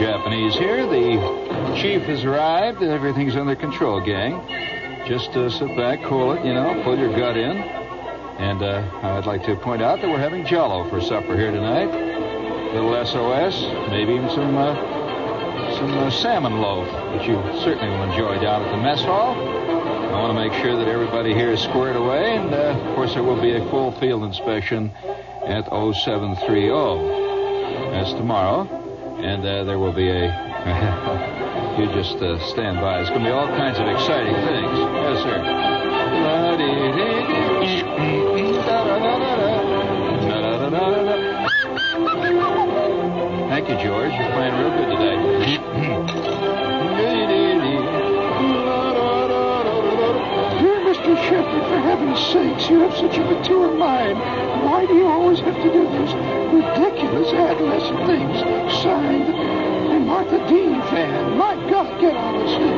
Japanese here. The chief has arrived. Everything's under control, gang. Just uh, sit back, cool it, you know, pull your gut in. And uh, I'd like to point out that we're having jello for supper here tonight. A Little SOS, maybe even some uh, some uh, salmon loaf, which you certainly will enjoy down at the mess hall. I want to make sure that everybody here is squared away, and uh, of course there will be a full field inspection at 0730. That's tomorrow, and uh, there will be a. you just uh, stand by. It's going to be all kinds of exciting things. Yes, sir. You have such a mature mind. Why do you always have to do those ridiculous adolescent things? Signed, a Martha Dean fan. My God, get on with sleep,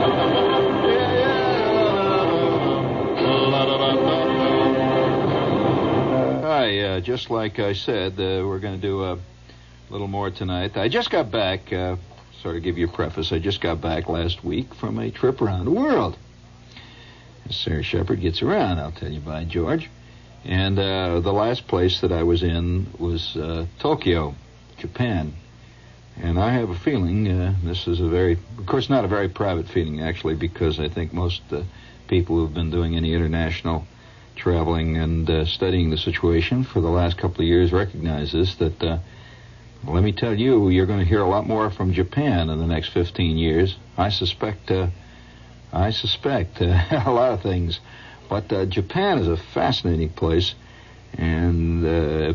Hi, uh, just like I said, uh, we're going to do a little more tonight. I just got back, uh, sort of give you a preface, I just got back last week from a trip around the world. Sarah Shepherd gets around, I'll tell you by George. And uh, the last place that I was in was uh, Tokyo, Japan. And I have a feeling, uh, this is a very, of course, not a very private feeling, actually, because I think most uh, people who've been doing any international traveling and uh, studying the situation for the last couple of years recognize this that, uh, let me tell you, you're going to hear a lot more from Japan in the next 15 years. I suspect, I suspect uh, a lot of things. But uh, Japan is a fascinating place and uh,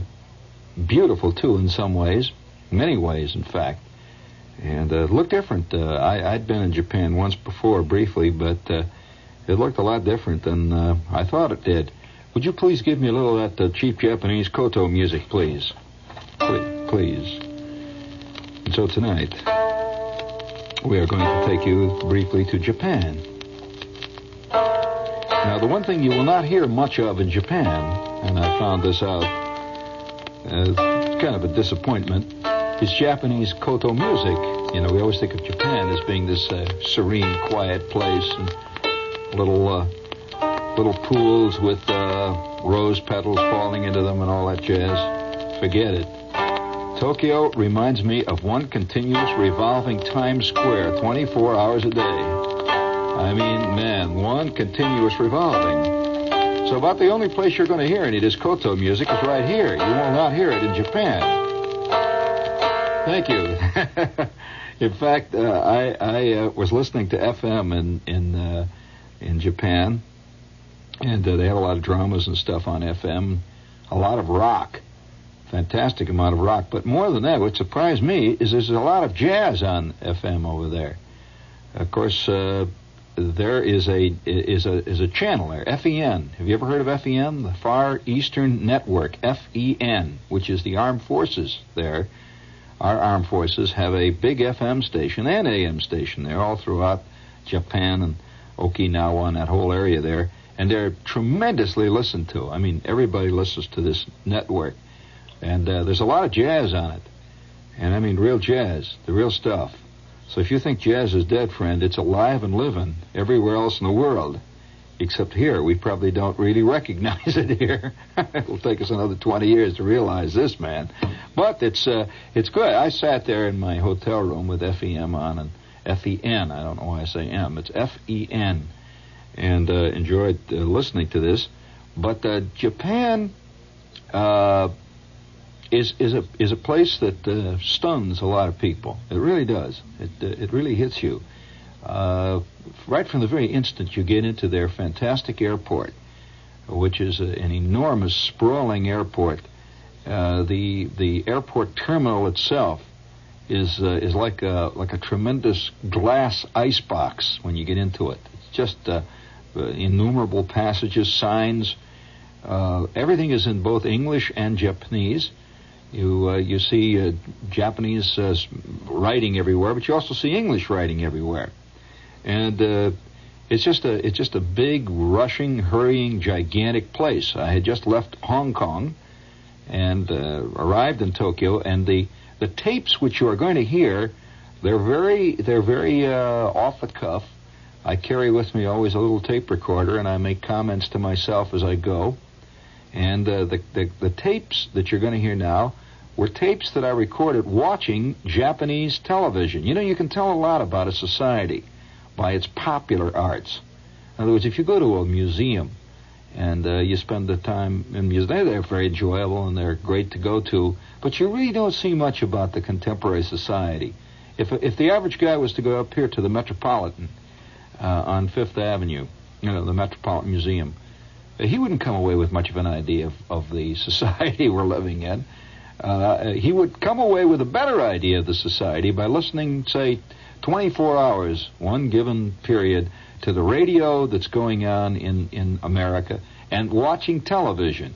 beautiful, too, in some ways. Many ways, in fact. And uh, it looked different. Uh, I, I'd been in Japan once before, briefly, but uh, it looked a lot different than I thought it did. Would you please give me a little of that cheap Japanese koto music, please? Please. please. And so tonight, we are going to take you briefly to Japan. Now, the one thing you will not hear much of in Japan, and I found this out, uh, kind of a disappointment, is Japanese koto music. You know, we always think of Japan as being this uh, serene, quiet place and little uh, little pools with uh, rose petals falling into them and all that jazz. Forget it. Tokyo reminds me of one continuous revolving Times Square, 24 hours a day. I mean, man, one continuous revolving. So about the only place you're going to hear any koto music is right here. You will not hear it in Japan. Thank you. in fact, uh, I, I uh, was listening to FM in in uh, in Japan, and uh, they have a lot of dramas and stuff on FM. A lot of rock, fantastic amount of rock. But more than that, what surprised me is there's a lot of jazz on FM over there. Of course, uh, there is a is a is a channel there, FEN. Have you ever heard of FEN? The Far Eastern Network, FEN, which is the armed forces there. Our armed forces have a big FM station and AM station there all throughout Japan and Okinawa and that whole area there, and they're tremendously listened to. I mean, everybody listens to this network, and uh, there's a lot of jazz on it, and I mean real jazz, the real stuff. So if you think jazz is dead, friend, it's alive and living everywhere else in the world. Except here, we probably don't really recognize it here. It'll take us another 20 years to realize this, man. But it's uh, it's good. I sat there in my hotel room with FEM on and F-E-N. I don't know why I say M. It's F-E-N, and uh, enjoyed uh, listening to this. But uh, Japan uh, is is a is a place that uh, stuns a lot of people. It really does. It uh, it really hits you right from the very instant you get into their fantastic airport, which is a, an enormous sprawling airport. the the airport terminal itself is uh, is like a like a tremendous glass ice box when you get into it. It's just uh, innumerable passages, signs. Uh, everything is in both English and Japanese. You uh, you see uh, Japanese uh, writing everywhere, but you also see English writing everywhere. And it's just a it's just a big, rushing, hurrying, gigantic place. I had just left Hong Kong and uh, arrived in Tokyo, and the the tapes which you are going to hear, they're very they're very uh, off the cuff. I carry with me always a little tape recorder, and I make comments to myself as I go. And uh, the, the the tapes that you're going to hear now were tapes that I recorded watching Japanese television. You know, you can tell a lot about a society by its popular arts. In other words, if you go to a museum and uh, you spend the time in museums, they're very enjoyable and they're great to go to, but you really don't see much about the contemporary society. If, if the average guy was to go up here to the Metropolitan uh, on Fifth Avenue, you know, the Metropolitan Museum, he wouldn't come away with much of an idea of, of the society we're living in. Uh, he would come away with a better idea of the society by listening, say, 24 hours, one given period, to the radio that's going on in, in America and watching television.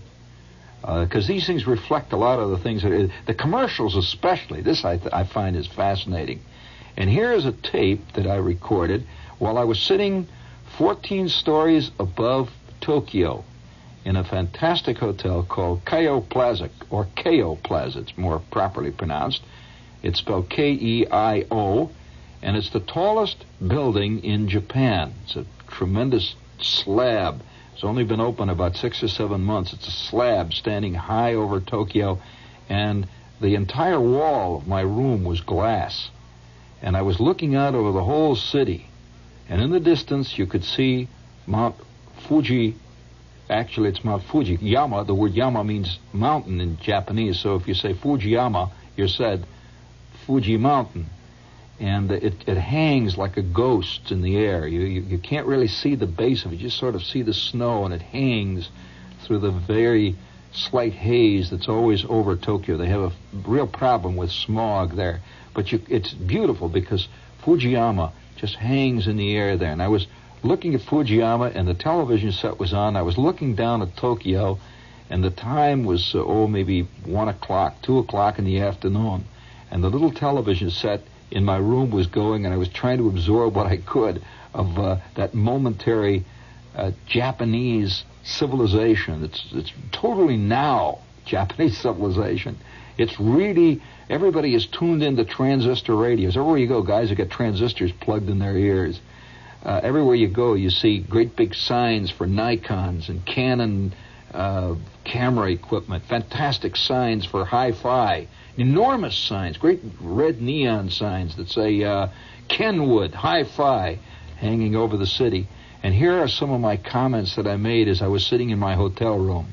Because uh, these things reflect a lot of the things that the commercials, especially. This I, th- I find is fascinating. And here is a tape that I recorded while I was sitting 14 stories above Tokyo in a fantastic hotel called Keio Plaza, or Keio Plaza, it's more properly pronounced. It's spelled K E I O, and it's the tallest building in Japan. It's a tremendous slab. It's only been open about six or seven months. It's a slab standing high over Tokyo, and the entire wall of my room was glass. And I was looking out over the whole city, and in the distance you could see Mount Fuji. Actually, it's Mount Fuji. Yama, the word Yama means mountain in Japanese, so if you say Fujiyama, you're said Fuji Mountain and it, it hangs like a ghost in the air. You, you, you can't really see the base of it. You just sort of see the snow, and it hangs through the very slight haze that's always over Tokyo. They have a real problem with smog there, but you, it's beautiful because Fujiyama just hangs in the air there. And I was looking at Fujiyama, and the television set was on. I was looking down at Tokyo, and the time was uh, oh maybe one o'clock, two o'clock in the afternoon, and the little television set in my room was going, and I was trying to absorb what I could of uh, that momentary uh, Japanese civilization. It's it's totally now Japanese civilization. It's really everybody is tuned into transistor radios. Everywhere you go, guys have got transistors plugged in their ears. Uh, everywhere you go, you see great big signs for Nikon's and Canon uh, camera equipment. Fantastic signs for hi-fi enormous signs, great red neon signs that say uh, Kenwood Hi-Fi hanging over the city. And here are some of my comments that I made as I was sitting in my hotel room.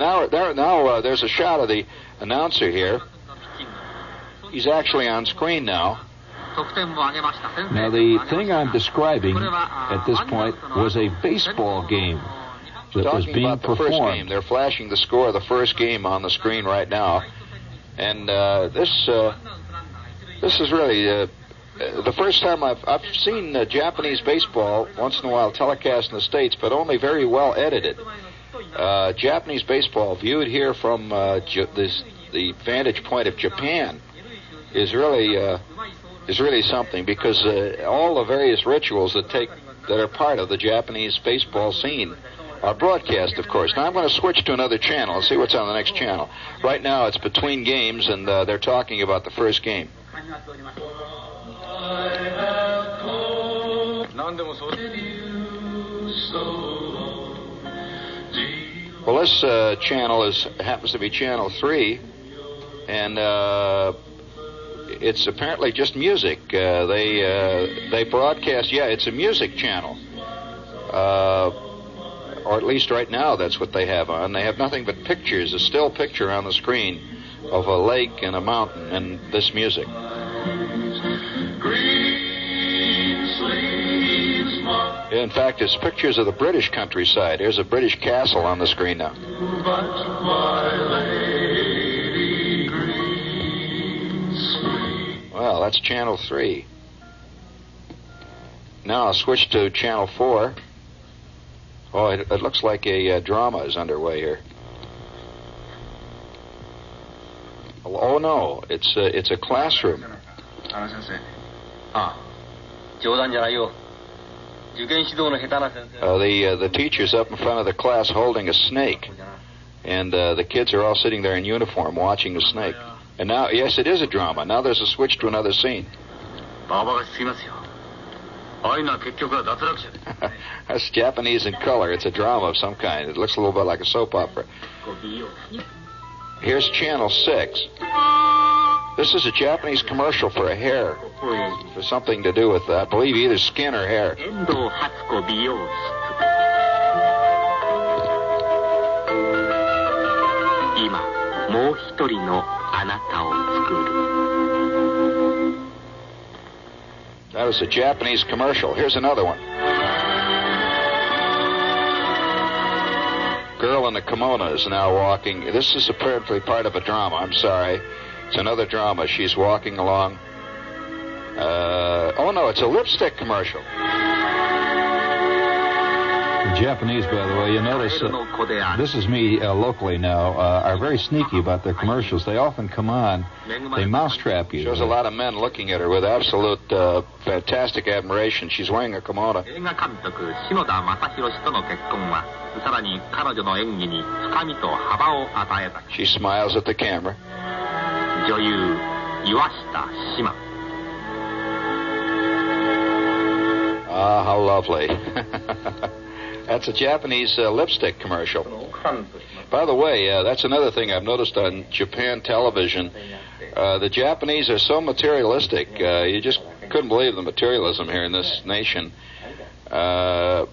Now, there, now uh, there's a shot of the announcer here. He's actually on screen now. Now, the thing I'm describing at this point was a baseball game that Talking was being about the performed. First game. They're flashing the score of the first game on the screen right now. And uh, this uh, this is really uh, the first time I've I've seen uh, Japanese baseball once in a while telecast in the states, but only very well edited. Uh, Japanese baseball viewed here from uh, J- this the vantage point of Japan is really uh, is really something because uh, all the various rituals that take that are part of the Japanese baseball scene are broadcast, of course. Now I'm going to switch to another channel and see what's on the next channel. Right now it's between games, and uh, they're talking about the first game. Well, this uh, channel is happens to be channel three, and uh, it's apparently just music. Uh, they uh, they broadcast. Yeah, it's a music channel. Uh, or at least right now that's what they have on. They have nothing but pictures, a still picture on the screen of a lake and a mountain and this music. In fact, it's pictures of the British countryside. Here's a British castle on the screen now. Well, that's channel three. Now I'll switch to channel four. Oh, it, it looks like a uh, drama is underway here. Oh no, it's a, it's a classroom. Uh, the uh, the teacher's up in front of the class holding a snake, and uh, the kids are all sitting there in uniform watching the snake. And now, yes, it is a drama. Now there's a switch to another scene. That's Japanese in color. It's a drama of some kind. It looks a little bit like a soap opera. Here's Channel 6. This is a Japanese commercial for a hair. For something to do with, uh, I believe, either skin or hair. 遠藤初子美容室今もう一人のあなたを作る That was a Japanese commercial. Here's another one. Girl in the kimono is now walking. This is apparently part of a drama. I'm sorry. It's another drama. She's walking along. Uh, oh, no, it's a lipstick commercial. Japanese, by the way, you notice uh, this is me uh, locally now, uh, are very sneaky about their commercials. They often come on, they mousetrap you. Shows a lot of men looking at her with absolute uh, fantastic admiration. She's wearing a kimono. 映画監督篠田正宏氏との結婚はさらに彼女の演技に深みと幅を与えた She smiles at the camera. 女優岩下志麻 Ah, how lovely. that's a Japanese uh, lipstick commercial. By the way, uh, that's another thing I've noticed on Japan television. Uh, the Japanese are so materialistic. Uh, you just couldn't believe the materialism here in this nation. Uh,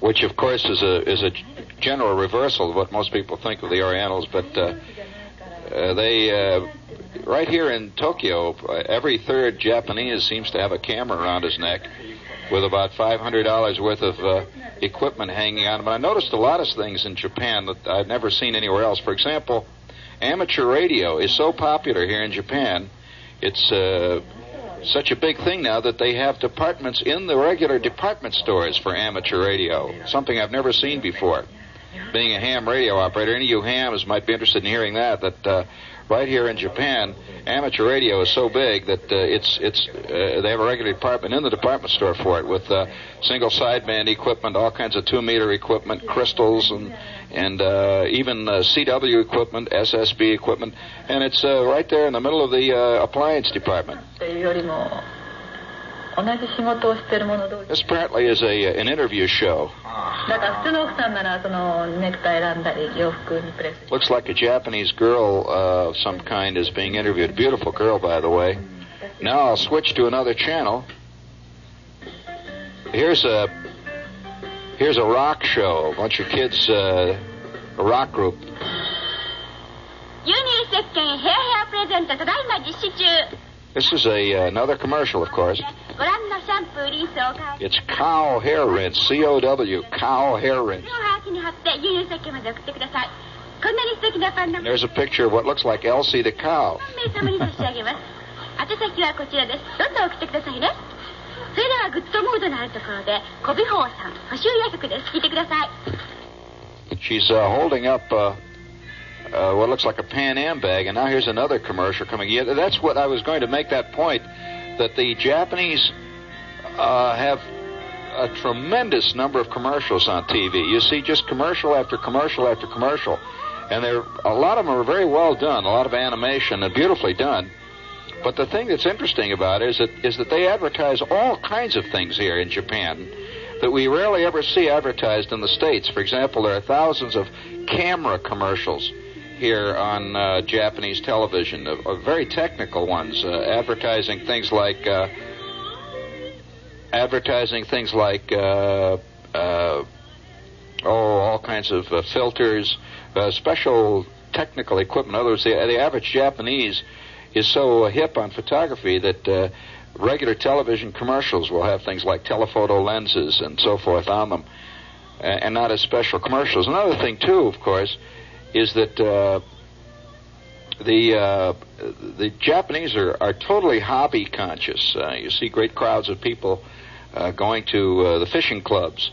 which, of course, is a is a general reversal of what most people think of the Orientals. But uh, they, right here in Tokyo, every third Japanese seems to have a camera around his neck with about $500 worth of uh, equipment hanging on. And I noticed a lot of things in Japan that I've never seen anywhere else. For example, amateur radio is so popular here in Japan. It's uh, such a big thing now that they have departments in the regular department stores for amateur radio, something I've never seen before. Being a ham radio operator, any of you hams might be interested in hearing that. That uh, right here in Japan, amateur radio is so big that uh, it's it's uh, they have a regular department in the department store for it with uh, single sideband equipment, all kinds of two meter equipment, crystals, and and uh, even uh, CW equipment, SSB equipment, and it's uh, right there in the middle of the uh, appliance department. This apparently is a uh, an interview show. だから普通の奥さんならそのネクタイ選んだり洋服にプレス Looks like a Japanese girl uh, of some kind is being interviewed. Beautiful girl, by the way. Now I'll switch to another channel. Here's a here's a rock show. A bunch of kids, uh, a rock group. 牛乳石鹸ヘアヘアプレゼントただいま実施中 this is a uh, another commercial, of course. It's cow hair rinse, C O W, cow hair rinse. There's a picture of what looks like Elsie the cow. She's uh, holding up. Uh, uh, what looks like a Pan Am bag, and now here's another commercial coming. Yeah, that's what I was going to make that point that the Japanese uh, have a tremendous number of commercials on TV. You see just commercial after commercial after commercial, and they're a lot of them are very well done, a lot of animation and beautifully done. But the thing that's interesting about it is that is that they advertise all kinds of things here in Japan that we rarely ever see advertised in the states. For example, there are thousands of camera commercials here on uh, Japanese television, of very technical ones, uh, advertising things like uh, advertising things like uh, uh, oh, all kinds of uh, filters, uh, special technical equipment. In other words, the, the average Japanese is so uh, hip on photography that uh, regular television commercials will have things like telephoto lenses and so forth on them, and not as special commercials. Another thing, too, of course, is that uh, the uh, the Japanese are, are totally hobby conscious. Uh, you see great crowds of people uh, going to uh, the fishing clubs,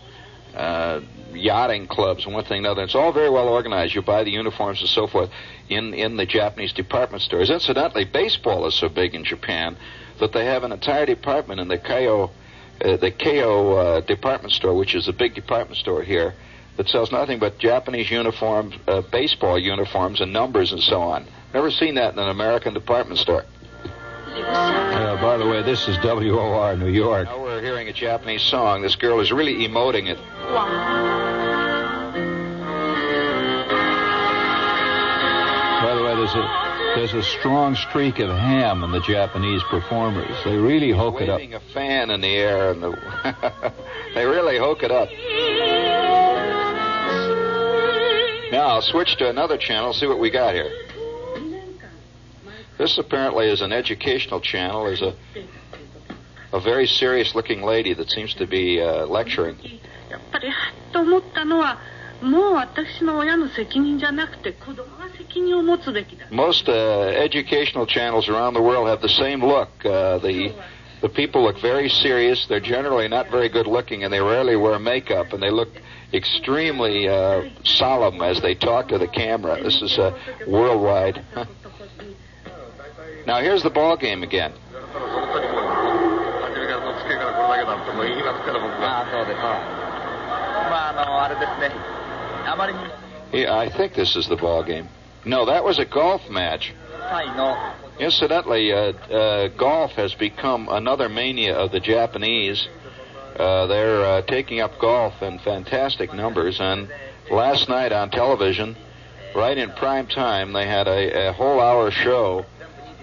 uh, yachting clubs, and one thing and another. It's all very well organized. You buy the uniforms and so forth in in the Japanese department stores. Incidentally, baseball is so big in Japan that they have an entire department in the uh, the Keio department store, which is a big department store here, that sells nothing but Japanese uniforms, uh, baseball uniforms, and numbers and so on. Never seen that in an American department store. Uh, by the way, this is WOR New York. Now we're hearing a Japanese song. This girl is really emoting it. By the way, there's a there's a strong streak of ham in the Japanese performers. They really hook it up. Waving a fan in the air, and the they really hook it up. Now I'll switch to another channel. See what we got here. This apparently is an educational channel. There's a a very serious-looking lady that seems to be uh, lecturing. やっぱりと思ったのはもう私の親の責任じゃなくて子供が責任を持つべきだ Most uh, educational channels around the world have the same look. Uh, the the people look very serious. They're generally not very good looking, and they rarely wear makeup, and they look extremely uh, solemn as they talk to the camera. This is uh, worldwide. now here's the ball game again. Yeah, I think this is the ball game. No, that was a golf match. Incidentally, uh, uh, golf has become another mania of the Japanese. Uh, they're uh, taking up golf in fantastic numbers, and last night on television, right in prime time, they had a, a whole hour show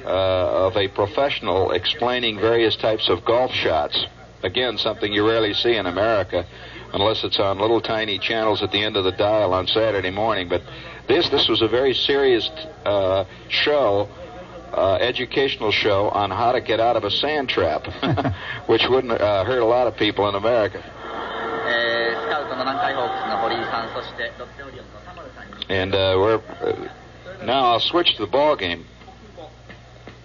uh, of a professional explaining various types of golf shots. Again, something you rarely see in America, unless it's on little tiny channels at the end of the dial on Saturday morning. But this this was a very serious uh, show, uh, educational show on how to get out of a sand trap, which wouldn't uh, hurt a lot of people in America. And uh, we're uh, now I'll switch to the ball game.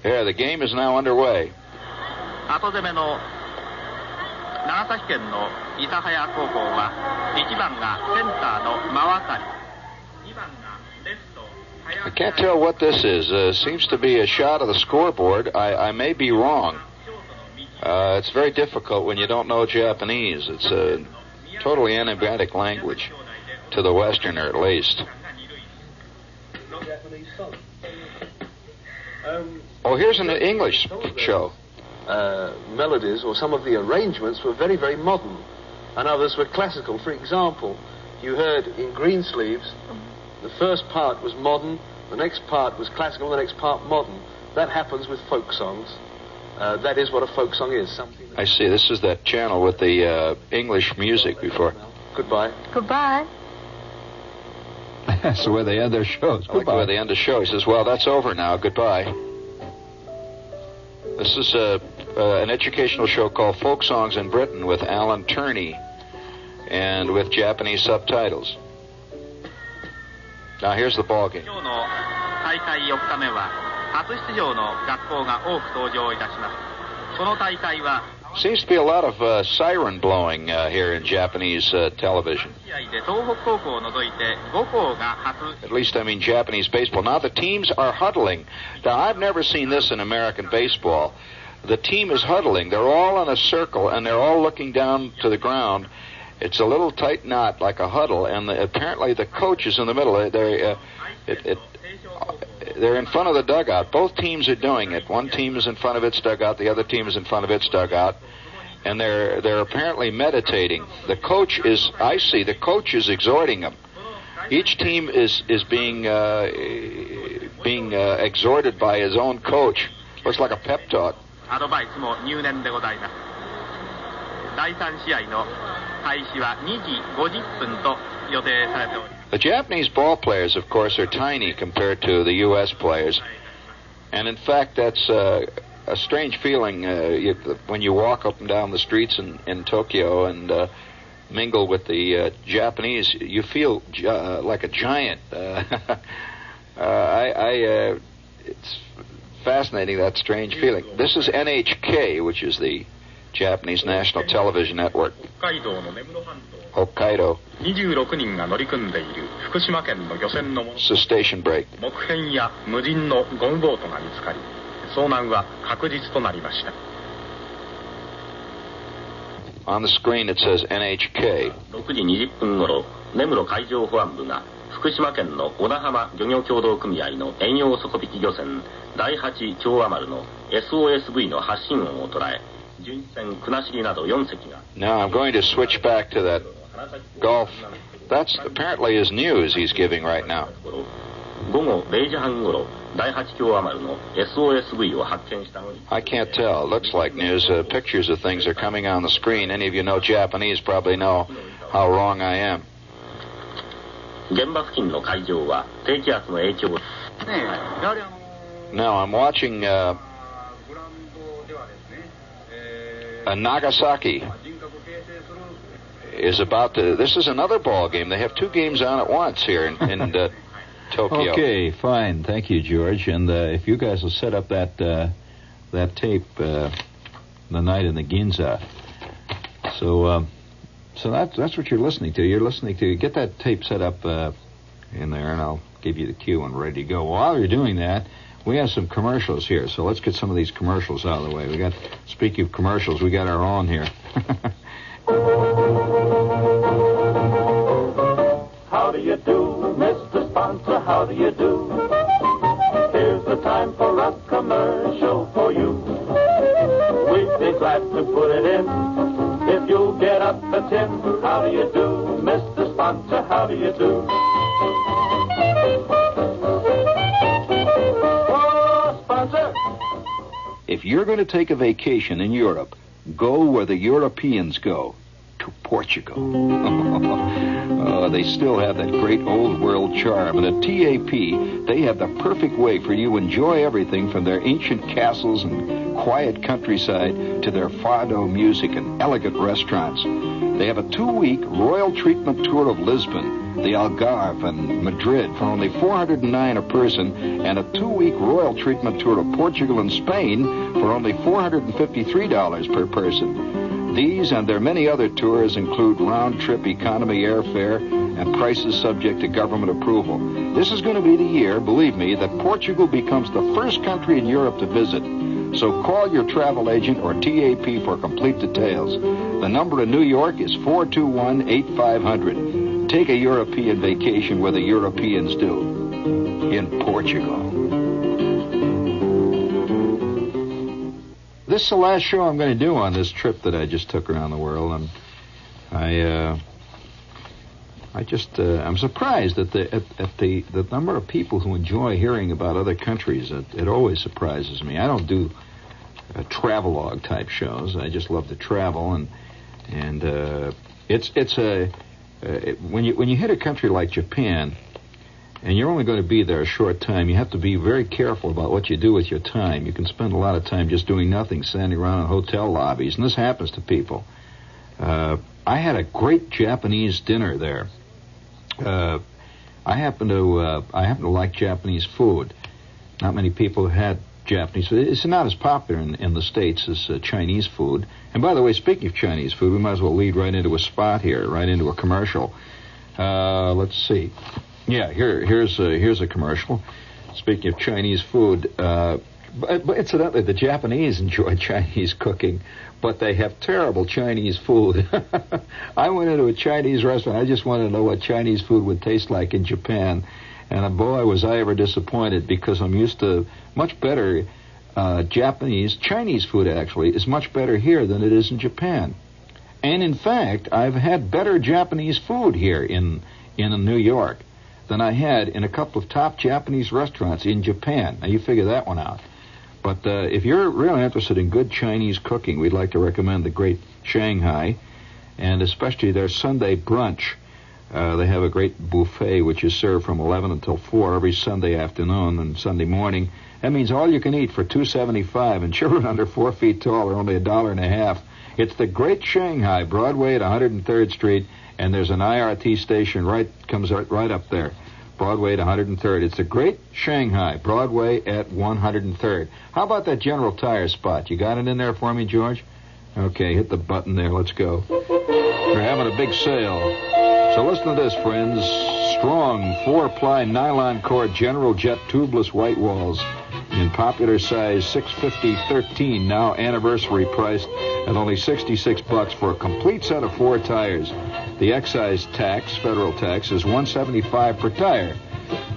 Yeah, the game is now underway. 後攻めの長崎県の諫早高校は1番がセンターの真渡り。I can't tell what this is. Uh, seems to be a shot of the scoreboard. I, I may be wrong. Uh, it's very difficult when you don't know Japanese. It's a totally enigmatic language to the Westerner, at least. Oh, here's an English show. uh, melodies or some of the arrangements were very, very modern, and others were classical. For example, you heard in Greensleeves, the first part was modern, the next part was classical, the next part modern. That happens with folk songs. Uh, that is what a folk song is. Something. I see. This is that channel with the uh, English music before. Goodbye. Goodbye. That's the way they end their shows. I like the way they end the show. He says, "Well, that's over now. Goodbye." This is a, uh, an educational show called Folk Songs in Britain with Alan Turney, and with Japanese subtitles. Now here's the ball game. 今日の大会4日目は初出場の学校が多く登場いたしますこの大会は Seems to be a lot of uh, siren blowing uh, here in Japanese uh, television. 試合で東北高校を除いて5校が初 At least I mean Japanese baseball. Now the teams are huddling. Now I've never seen this in American baseball. The team is huddling. They're all in a circle and they're all looking down to the ground. It's a little tight knot like a huddle, and the, apparently the coach is in the middle. They're, uh, it, it, they're in front of the dugout. Both teams are doing it. One team is in front of its dugout. The other team is in front of its dugout. And they're they're apparently meditating. The coach is I see the coach is exhorting them. Each team is is being uh, being uh, exhorted by his own coach. Looks like a pep talk. アドバイスも入念でございます第3試合の the Japanese ball players, of course, are tiny compared to the U.S. players. And in fact, that's uh, a strange feeling uh, you, when you walk up and down the streets in, in Tokyo and uh, mingle with the uh, Japanese. You feel uh, like a giant. I, I it's fascinating that strange feeling. This is NHK, which is the Japanese national television network. 北海道の根室半島 Hokkaido. 26人が乗り組んでいる福島県の漁船のもの It's a station break. 木片や無人のゴムボートが見つかり遭難は確実となりました On the screen it says NHK. 6時20分頃根室海上保安部が福島県の小名浜漁業協同組合の遠洋底引き漁船第八調和丸の SOSV の発信音を捉え 巡視船国後など4隻が Now I'm going to switch back to that Gulf. That's apparently his news he's giving right now. 午後0時半頃第八調和丸の SOSV を発見したのに I can't tell. It looks like news. Uh, pictures of things are coming on the screen. Any of you know Japanese probably know how wrong I am. 現場付近の海上は低気圧の影響を Now I'm watching uh, uh, Nagasaki is about to. This is another ball game. They have two games on at once here in, in uh, Tokyo. Okay, fine. Thank you, George. And uh, if you guys will set up that uh, that tape, uh, the night in the Ginza. So, um, so that's that's what you're listening to. You're listening to. Get that tape set up uh, in there, and I'll give you the cue and ready to go. While you're doing that, we have some commercials here. So let's get some of these commercials out of the way. We got. Speaking of commercials, we got our own here. How do you do, Mr. Sponsor? How do you do? Here's the time for a commercial for you. We'd be glad to put it in if you'll get up a tip. How do you do, Mr. Sponsor? How do you do? If you're going to take a vacation in Europe, go where the Europeans go to Portugal. oh, they still have that great old world charm. And at TAP, they have the perfect way for you to enjoy everything from their ancient castles and quiet countryside to their fado music and elegant restaurants. They have a two week royal treatment tour of Lisbon, the Algarve, and Madrid for only 409 a person, and a two week royal treatment tour of Portugal and Spain for only $453 per person. These and their many other tours include round trip economy airfare and prices subject to government approval. This is going to be the year, believe me, that Portugal becomes the first country in Europe to visit. So call your travel agent or TAP for complete details. The number in New York is 421 8500. Take a European vacation where the Europeans do. In Portugal. This is the last show I'm going to do on this trip that I just took around the world, and I, uh, I just, uh, I'm surprised at the at, at the the number of people who enjoy hearing about other countries. It, it always surprises me. I don't do uh, travelogue type shows. I just love to travel, and and uh, it's it's a uh, it, when you when you hit a country like Japan, and you're only going to be there a short time, you have to be very careful about what you do with your time. You can spend a lot of time just doing nothing, standing around in hotel lobbies, and this happens to people. Uh, I had a great Japanese dinner there. Uh, I happen to uh, I happen to like Japanese food. Not many people had Japanese food. It's not as popular in, in the states as uh, Chinese food. And by the way, speaking of Chinese food, we might as well lead right into a spot here, right into a commercial. Uh, let's see. Yeah, here here's a, here's a commercial. Speaking of Chinese food, uh, but, but incidentally, the Japanese enjoy Chinese cooking, but they have terrible Chinese food. I went into a Chinese restaurant. I just wanted to know what Chinese food would taste like in Japan, and boy, was I ever disappointed because I'm used to much better uh, Japanese Chinese food. Actually, is much better here than it is in Japan. And in fact, I've had better Japanese food here in in New York than I had in a couple of top Japanese restaurants in Japan. Now you figure that one out. But uh, if you're really interested in good Chinese cooking, we'd like to recommend the Great Shanghai, and especially their Sunday brunch. Uh, they have a great buffet which is served from 11 until 4 every Sunday afternoon and Sunday morning. That means all you can eat for 2.75, and children under four feet tall are only a dollar and a half. It's the Great Shanghai, Broadway at 103rd Street, and there's an IRT station right comes right, up there. Broadway at 103rd. It's the Great Shanghai, Broadway at 103rd. How about that General Tire spot? You got it in there for me, George? Okay, hit the button there. Let's go. They're having a big sale. So listen to this, friends. Strong four-ply nylon cord General Jet tubeless white walls. in popular size 650 13, now anniversary priced at only 66 bucks for a complete set of four tires. The excise tax, federal tax, is 175 per tire.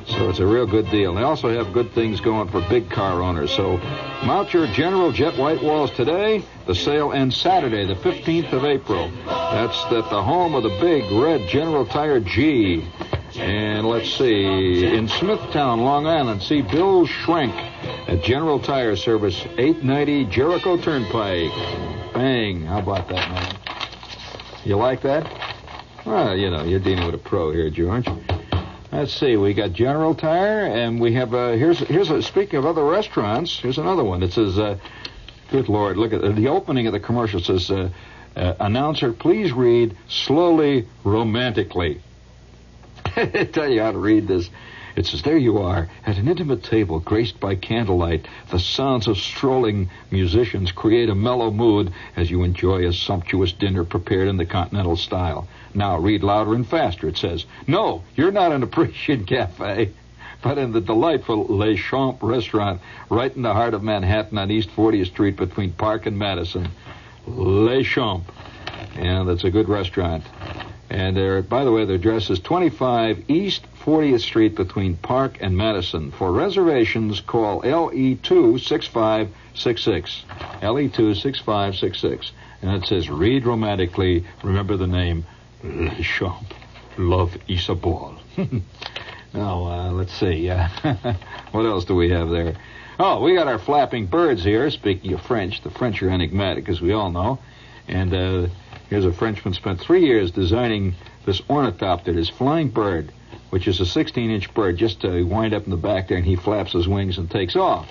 So it's a real good deal. They also have good things going for big car owners. So mount your General Jet white walls today. The sale ends Saturday, the 15th of April. That's at the home of the big red General Tire G. And let's see, in Smithtown, Long Island, see Bill Schrenk at General Tire Service, 890 Jericho Turnpike. Bang. How about that, man? You like that? Well, you know, you're dealing with a pro here, George. Let's see. We got General Tire, and we have uh, here's here's a, speaking of other restaurants. Here's another one. It says, uh, "Good Lord, look at the opening of the commercial." Says, uh, uh, "Announcer, please read slowly, romantically." I tell you how to read this. It says, There you are, at an intimate table graced by candlelight. The sounds of strolling musicians create a mellow mood as you enjoy a sumptuous dinner prepared in the continental style. Now read louder and faster. It says, No, you're not in a Parisian cafe, but in the delightful Les Champs restaurant right in the heart of Manhattan on East 40th Street between Park and Madison. Les Champs. And that's a good restaurant. And by the way, their address is 25 East 40th Street between Park and Madison. For reservations, call LE26566. LE26566. And it says, read romantically, remember the name, Le Champ. Love Isabel. now, uh, let's see. Uh, what else do we have there? Oh, we got our flapping birds here. Speaking of French, the French are enigmatic, as we all know. And uh, here's a Frenchman spent three years designing this ornithopter, this flying bird, which is a 16-inch bird, just to wind up in the back there, and he flaps his wings and takes off,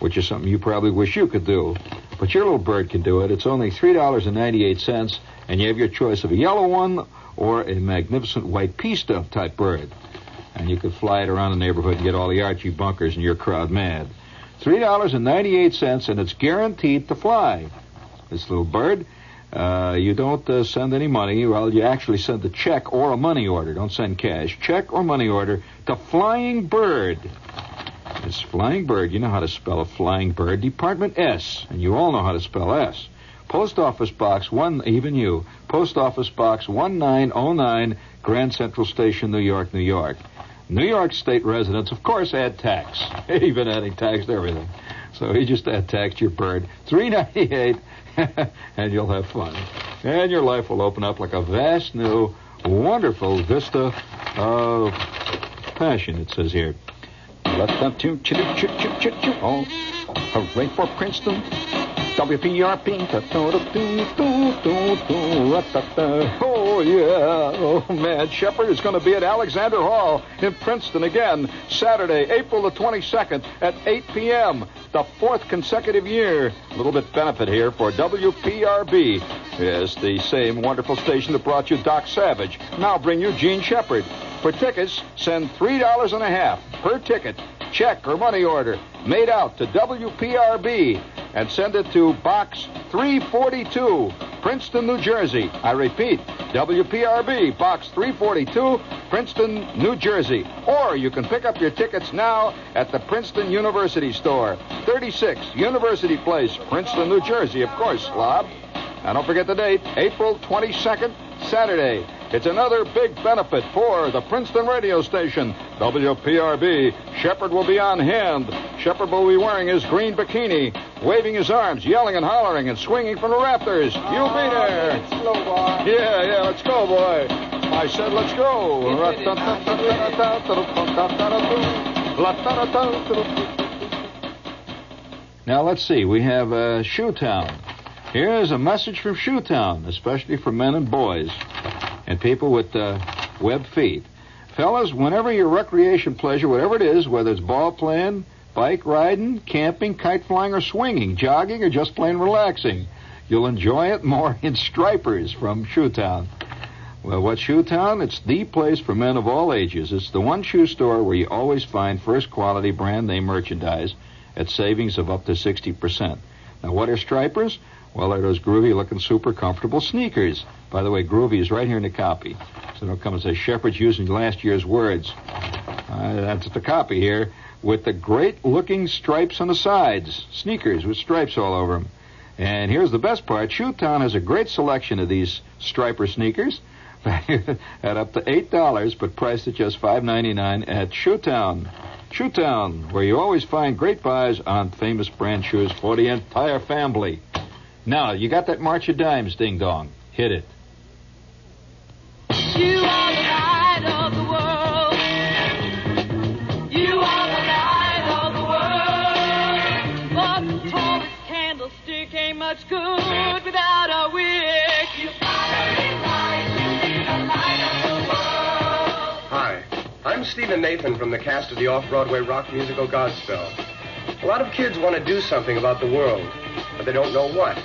which is something you probably wish you could do. But your little bird can do it. It's only $3.98, and you have your choice of a yellow one or a magnificent white pea stuff type bird. And you could fly it around the neighborhood and get all the Archie bunkers and your crowd mad. $3.98, and it's guaranteed to fly. This little bird, uh, you don't uh, send any money. Well, you actually send a check or a money order. Don't send cash. Check or money order to Flying Bird. It's Flying Bird. You know how to spell a Flying Bird. Department S, and you all know how to spell S. Post Office Box 1, even you. Post Office Box 1909, Grand Central Station, New York, New York. New York State residents, of course, add tax. Even adding tax to everything. So he just add tax to your bird. Three ninety eight, and you'll have fun. And your life will open up like a vast new, wonderful vista of passion, it says here. Oh, hooray for Princeton. WPRB. Oh, yeah. Oh, man. Shepherd is going to be at Alexander Hall in Princeton again Saturday, April the 22nd at 8 p.m. The fourth consecutive year. A little bit benefit here for WPRB. Yes, the same wonderful station that brought you Doc Savage. Now bring you Jean Shepherd. For tickets, send $3 and a half per ticket, check or money order, made out to WPRB and send it to Box 342, Princeton, New Jersey. I repeat, WPRB, Box 342, Princeton, New Jersey. Or you can pick up your tickets now at the Princeton University store, 36 University Place, Princeton, New Jersey, of course, Slob. And don't forget the date, April 22nd, Saturday. It's another big benefit for the Princeton radio station, WPRB. Shepherd will be on hand. Shepherd will be wearing his green bikini, waving his arms, yelling and hollering and swinging from the rafters. You'll be there. Yeah, yeah, let's go, boy. I said, let's go. Now, let's see. We have uh, Shoetown. Here's a message from Shoetown, especially for men and boys and people with uh, web feet. Fellas, whenever your recreation pleasure, whatever it is, whether it's ball playing, bike riding, camping, kite flying, or swinging, jogging, or just plain relaxing, you'll enjoy it more in Stripers from Shoetown. Well, what's Shoetown? It's the place for men of all ages. It's the one shoe store where you always find first quality brand name merchandise at savings of up to 60%. Now, what are Stripers? Well, they're those groovy looking, super comfortable sneakers. By the way, groovy is right here in the copy. So don't come and say Shepherd's using last year's words. Uh, that's the copy here. with the great looking stripes on the sides. Sneakers with stripes all over them. And here's the best part Shoetown has a great selection of these striper sneakers at up to $8, but priced at just $5.99 at Shoetown. Shoetown, where you always find great buys on famous brand shoes for the entire family. Now, you got that March of Dimes, Ding Dong. Hit it. Stephen Nathan from the cast of the off-Broadway rock musical Godspell. A lot of kids want to do something about the world, but they don't know what,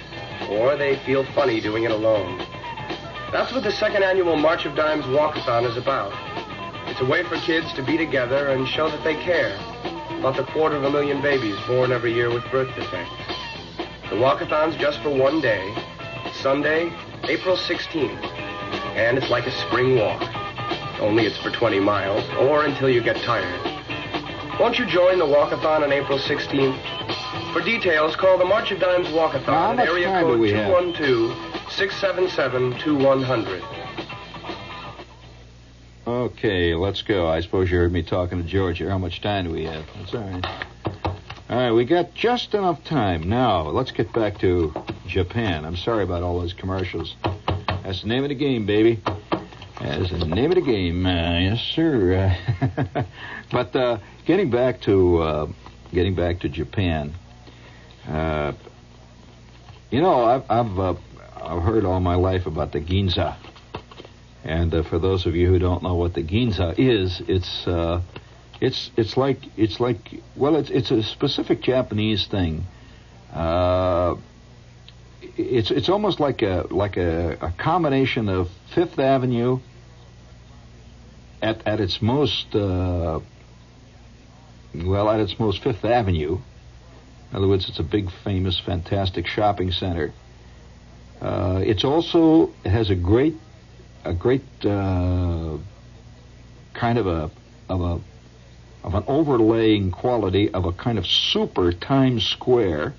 or they feel funny doing it alone. That's what the second annual March of Dimes Walkathon is about. It's a way for kids to be together and show that they care about the quarter of a million babies born every year with birth defects. The walkathon's just for one day, Sunday, April 16th, and it's like a spring walk. Only it's for 20 miles, or until you get tired. Won't you join the walkathon on April 16th? For details, call the March of Dimes Walkathon much area code we have? 212-677-2100. Okay, let's go. I suppose you heard me talking to George here. How much time do we have? That's all right. All right, we got just enough time. Now, let's get back to Japan. I'm sorry about all those commercials. That's the name of the game, baby. That's the name of the game. Uh, yes, sir. But uh, getting back to uh, getting back to Japan. Uh, you know, I've I've, uh, I've heard all my life about the Ginza. And uh, for those of you who don't know what the Ginza is, it's uh, it's it's like it's like well, it's it's a specific Japanese thing. Uh, it's it's almost like a like a, a combination of Fifth Avenue at at its most uh, well at its most Fifth Avenue. In other words, it's a big, famous, fantastic shopping center. Uh, it's also it has a great a great uh, kind of a of a of an overlaying quality of a kind of super Times Square.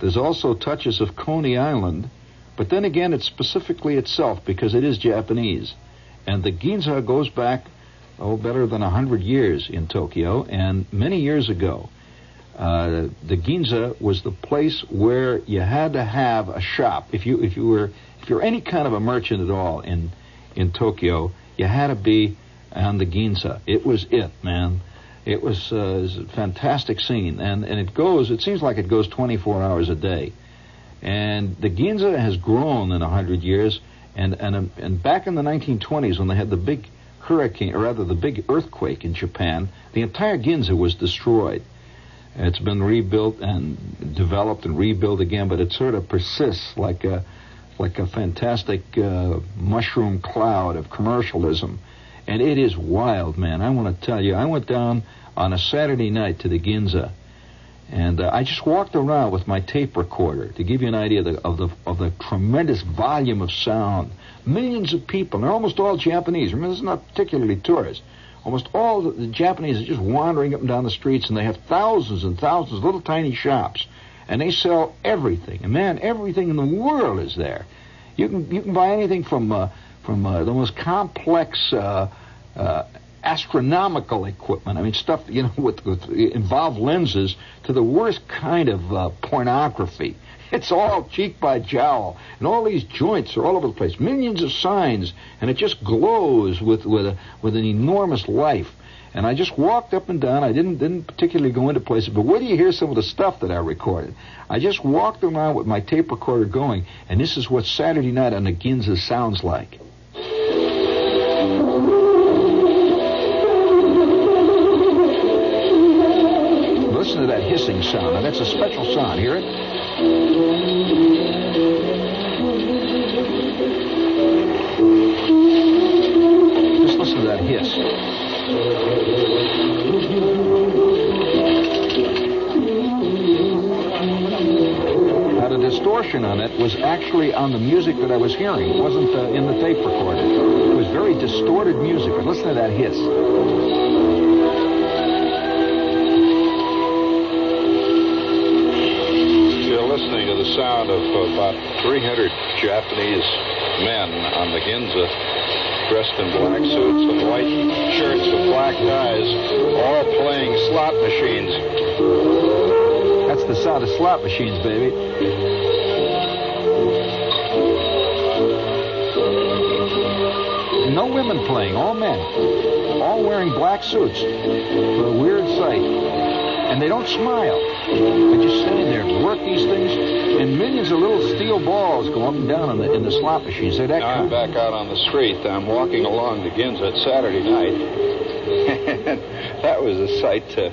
There's also touches of Coney Island, but then again, it's specifically itself because it is Japanese, and the Ginza goes back oh better than a hundred years in Tokyo, and many years ago. Uh, the Ginza was the place where you had to have a shop. If you if you were if you're any kind of a merchant at all in in Tokyo, you had to be on the Ginza. It was it, man. It was, uh, it was a fantastic scene, and and it goes. It seems like it goes 24 hours a day, and the Ginza has grown in a hundred years. And and and back in the 1920s, when they had the big hurricane, or rather the big earthquake in Japan, the entire Ginza was destroyed. It's been rebuilt and developed and rebuilt again, but it sort of persists like a like a fantastic uh, mushroom cloud of commercialism, and it is wild, man. I want to tell you, I went down on a Saturday night to the Ginza, and uh, I just walked around with my tape recorder to give you an idea of the of the, of the tremendous volume of sound. Millions of people, and they're almost all Japanese. Remember, this is not particularly tourists. Almost all the, the Japanese are just wandering up and down the streets, and they have thousands and thousands of little tiny shops, and they sell everything. And man, everything in the world is there. You can you can buy anything from uh, from uh, the most complex uh, uh, astronomical equipment. I mean, stuff you know with, with involved lenses to the worst kind of uh, pornography. It's all cheek by jowl, and all these joints are all over the place. Millions of signs, and it just glows with with a, with an enormous life. And I just walked up and down. I didn't didn't particularly go into places, but where do you hear some of the stuff that I recorded? I just walked around with my tape recorder going, and this is what Saturday night on the Ginza sounds like. Listen to that hissing sound. Now, that's a special sound. Hear it? Just listen to that hiss. Now, distortion on it was actually on the music that I was hearing. It wasn't uh, in the tape recorder. It was very distorted music. But listen to that hiss. Sound of about 300 Japanese men on the Ginza, dressed in black suits and white shirts with black ties, all playing slot machines. That's the sound of slot machines, baby. No women playing, all men. All wearing black suits. A weird sight. And they don't smile. They just stand there and work these things, and millions of little steel balls go up and down in the, in the slot machines. They're that Now I'm back out on the street. I'm walking along the Ginza. Saturday night. that was a sight to,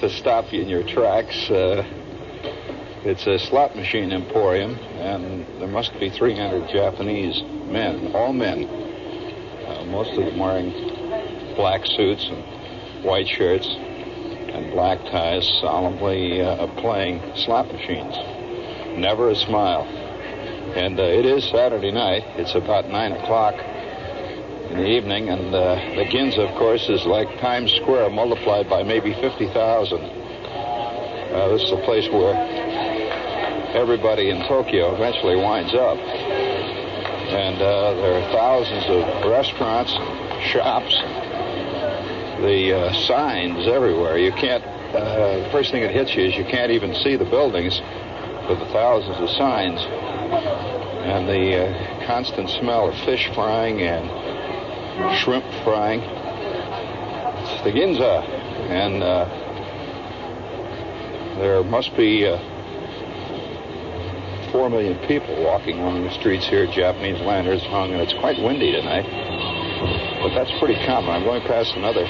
to stop you in your tracks. Uh, it's a slot machine emporium, and there must be 300 Japanese men, all men. Uh, most of them wearing black suits and white shirts and solemnly uh, playing slot machines. Never a smile. And uh, it is Saturday night. It's about 9 o'clock in the evening, and uh, the Ginza, of course, is like Times Square multiplied by maybe 50,000. Uh, this is a place where everybody in Tokyo eventually winds up. And uh, there are thousands of restaurants, shops, the uh, signs everywhere. You can't, uh, the first thing that hits you is you can't even see the buildings with the thousands of signs. And the uh, constant smell of fish frying and shrimp frying. It's the Ginza. And uh, there must be uh, four million people walking along the streets here. Japanese lanterns hung, and it's quite windy tonight. But that's pretty common. I'm going past another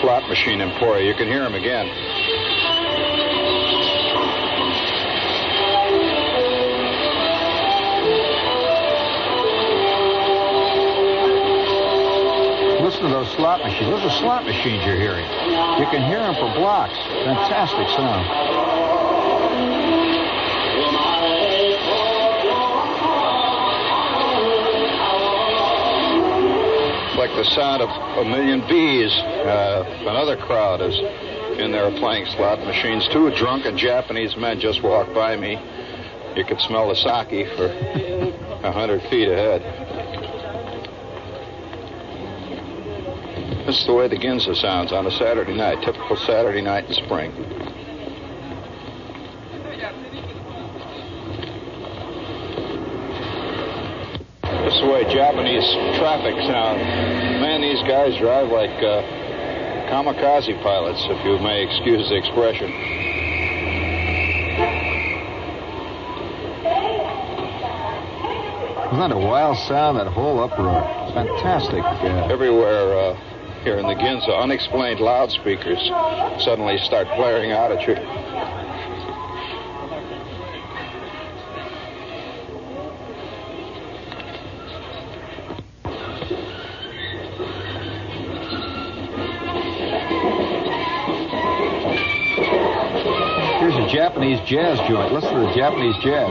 slot machine emporium. You can hear them again. Listen to those slot machines. Those are slot machines you're hearing. You can hear them for blocks. Fantastic sound. Like the sound of a million bees. Uh, another crowd is in there playing slot machines. Two drunken Japanese men just walked by me. You could smell the sake for a hundred feet ahead. This is the way the Ginza sounds on a Saturday night, typical Saturday night in spring. Japanese traffic sound. Man, these guys drive like uh, kamikaze pilots, if you may excuse the expression. Isn't that a wild sound, that whole uproar? Fantastic. Uh, Everywhere uh, here in the Ginza, unexplained loudspeakers suddenly start blaring out at you. Jazz joint. Listen to the Japanese jazz.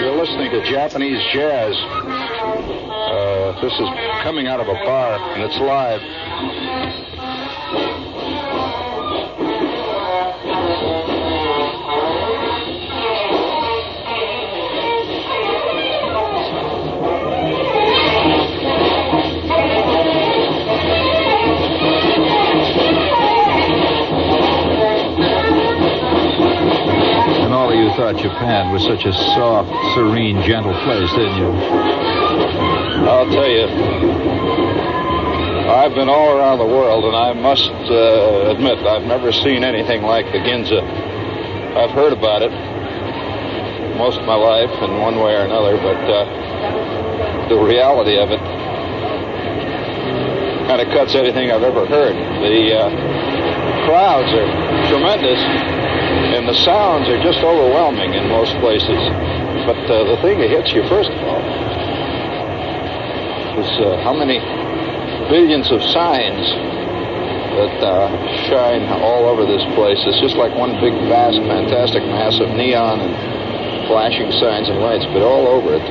You're listening to Japanese jazz. Uh, this is coming out of a bar, and it's live. Thought Japan was such a soft, serene, gentle place, didn't you? I'll tell you, I've been all around the world, and I must uh, admit I've never seen anything like the Ginza. I've heard about it most of my life in one way or another, but uh, the reality of it kind of cuts anything I've ever heard. The uh, crowds are tremendous, the sounds are just overwhelming in most places. But uh, the thing that hits you first of all is uh, how many billions of signs that uh, shine all over this place. It's just like one big, vast, fantastic mass of neon and flashing signs and lights, but all over it.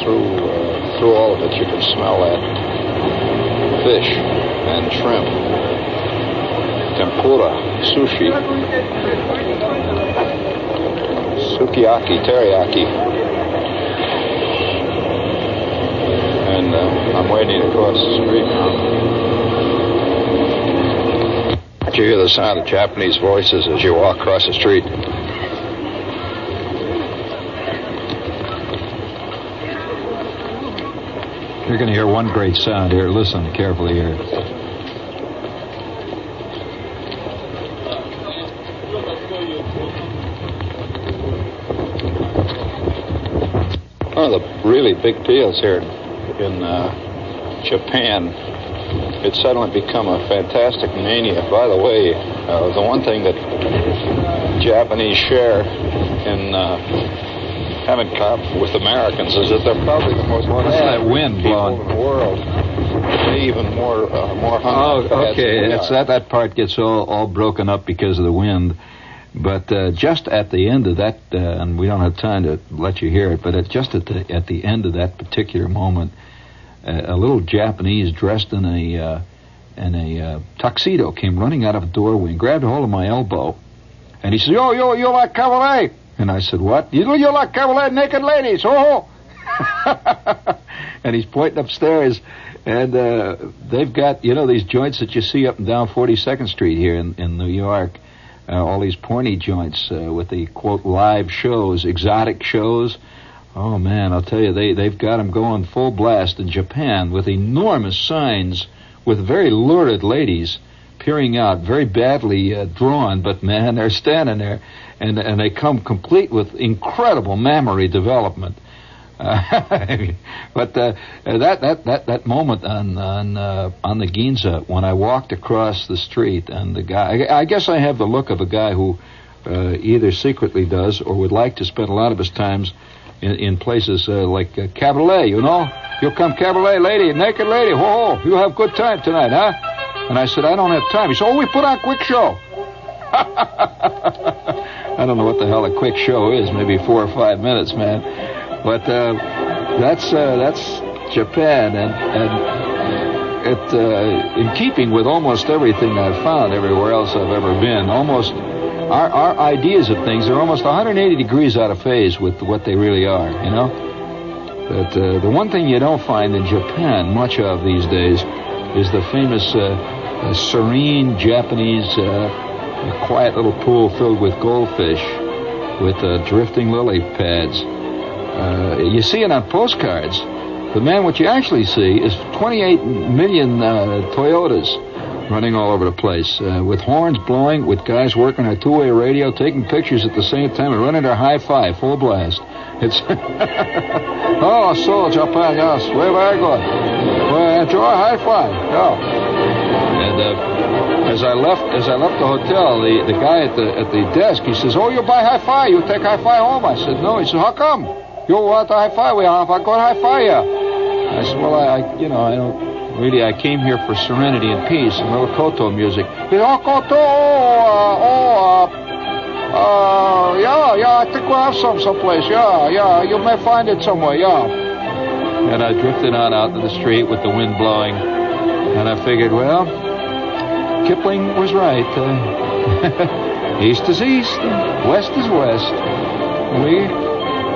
through uh, through all of it, you can smell that fish and shrimp, tempura, sushi, sukiyaki, teriyaki, and uh, I'm waiting across the street now. Did you hear the sound of Japanese voices as you walk across the street? You're going to hear one great sound here. Listen carefully here. One of the really big deals here in uh, Japan, it's suddenly become a fantastic mania. By the way, uh, the one thing that Japanese share in uh, having contact with Americans is that they're probably the most mad that wind people blowing? in the world. They even more uh, more Oh, okay. It's that that part gets all all broken up because of the wind. But uh, just at the end of that, uh, and we don't have time to let you hear it, but at, just at the at the end of that particular moment, uh, a little Japanese dressed in a uh, in a uh, tuxedo came running out of a doorway and grabbed a hold of my elbow, and he said, "Yo, yo, you like cabaret?" And I said, "What? You you like cabaret naked ladies? Oh!" and he's pointing upstairs, and uh, they've got you know these joints that you see up and down 42nd Street here in, in New York, all these porny joints uh, with the quote live shows, exotic shows. Oh man, I'll tell you, they they've got them going full blast in Japan with enormous signs with very lurid ladies peering out, very badly uh, drawn, but man, they're standing there, and and they come complete with incredible mammary development. But uh, that that that that moment on on uh, on the Ginza when I walked across the street and the guy, I, I guess I have the look of a guy who uh, either secretly does or would like to spend a lot of his times in, in places uh, like uh, cabaret. You know, you'll come cabaret lady, naked lady, whoa, you have good time tonight, huh? And I said I don't have time. He said, oh, we put on quick show. I don't know what the hell a quick show is. Maybe four or five minutes, man. But uh, that's uh, that's Japan, and and it uh, in keeping with almost everything I've found everywhere else I've ever been. Almost our our ideas of things are almost 180 degrees out of phase with what they really are. You know. But uh, the one thing you don't find in Japan much of these days is the famous uh, uh, serene Japanese quiet little pool filled with goldfish with drifting lily pads. Uh, you see it on postcards. But man, what you actually see is 28 million uh, Toyotas running all over the place uh, with horns blowing, with guys working a two-way radio, taking pictures at the same time, and running their high five full blast. It's oh, so Japan, yes, very very good. Well, enjoy high five, yeah. And uh, as I left, as I left the hotel, the, the guy at the at the desk, he says, "Oh, you buy high five? You take high five home?" I said, "No." He said, "How come? You want to high five? We have. I got high five you." I said, "Well, I, I you know, I don't really. I came here for serenity and peace and little koto music." He said, "Oh, koto, oh, uh, oh, uh, uh, yeah, yeah. I think we have some someplace. Yeah, yeah. You may find it somewhere. Yeah." And I drifted on out to the street with the wind blowing, and I figured, well, Kipling was right. Uh, east is east, west is west. We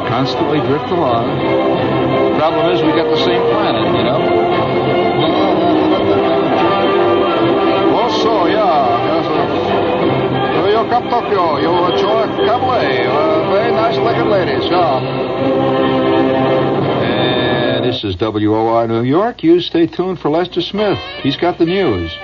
constantly drift along. The Problem is, we got the same planet, you know. Also, yeah, you come Tokyo, you enjoy cabaret, uh, very nice looking ladies, yeah. And this is WOR New York. You stay tuned for Lester Smith. He's got the news.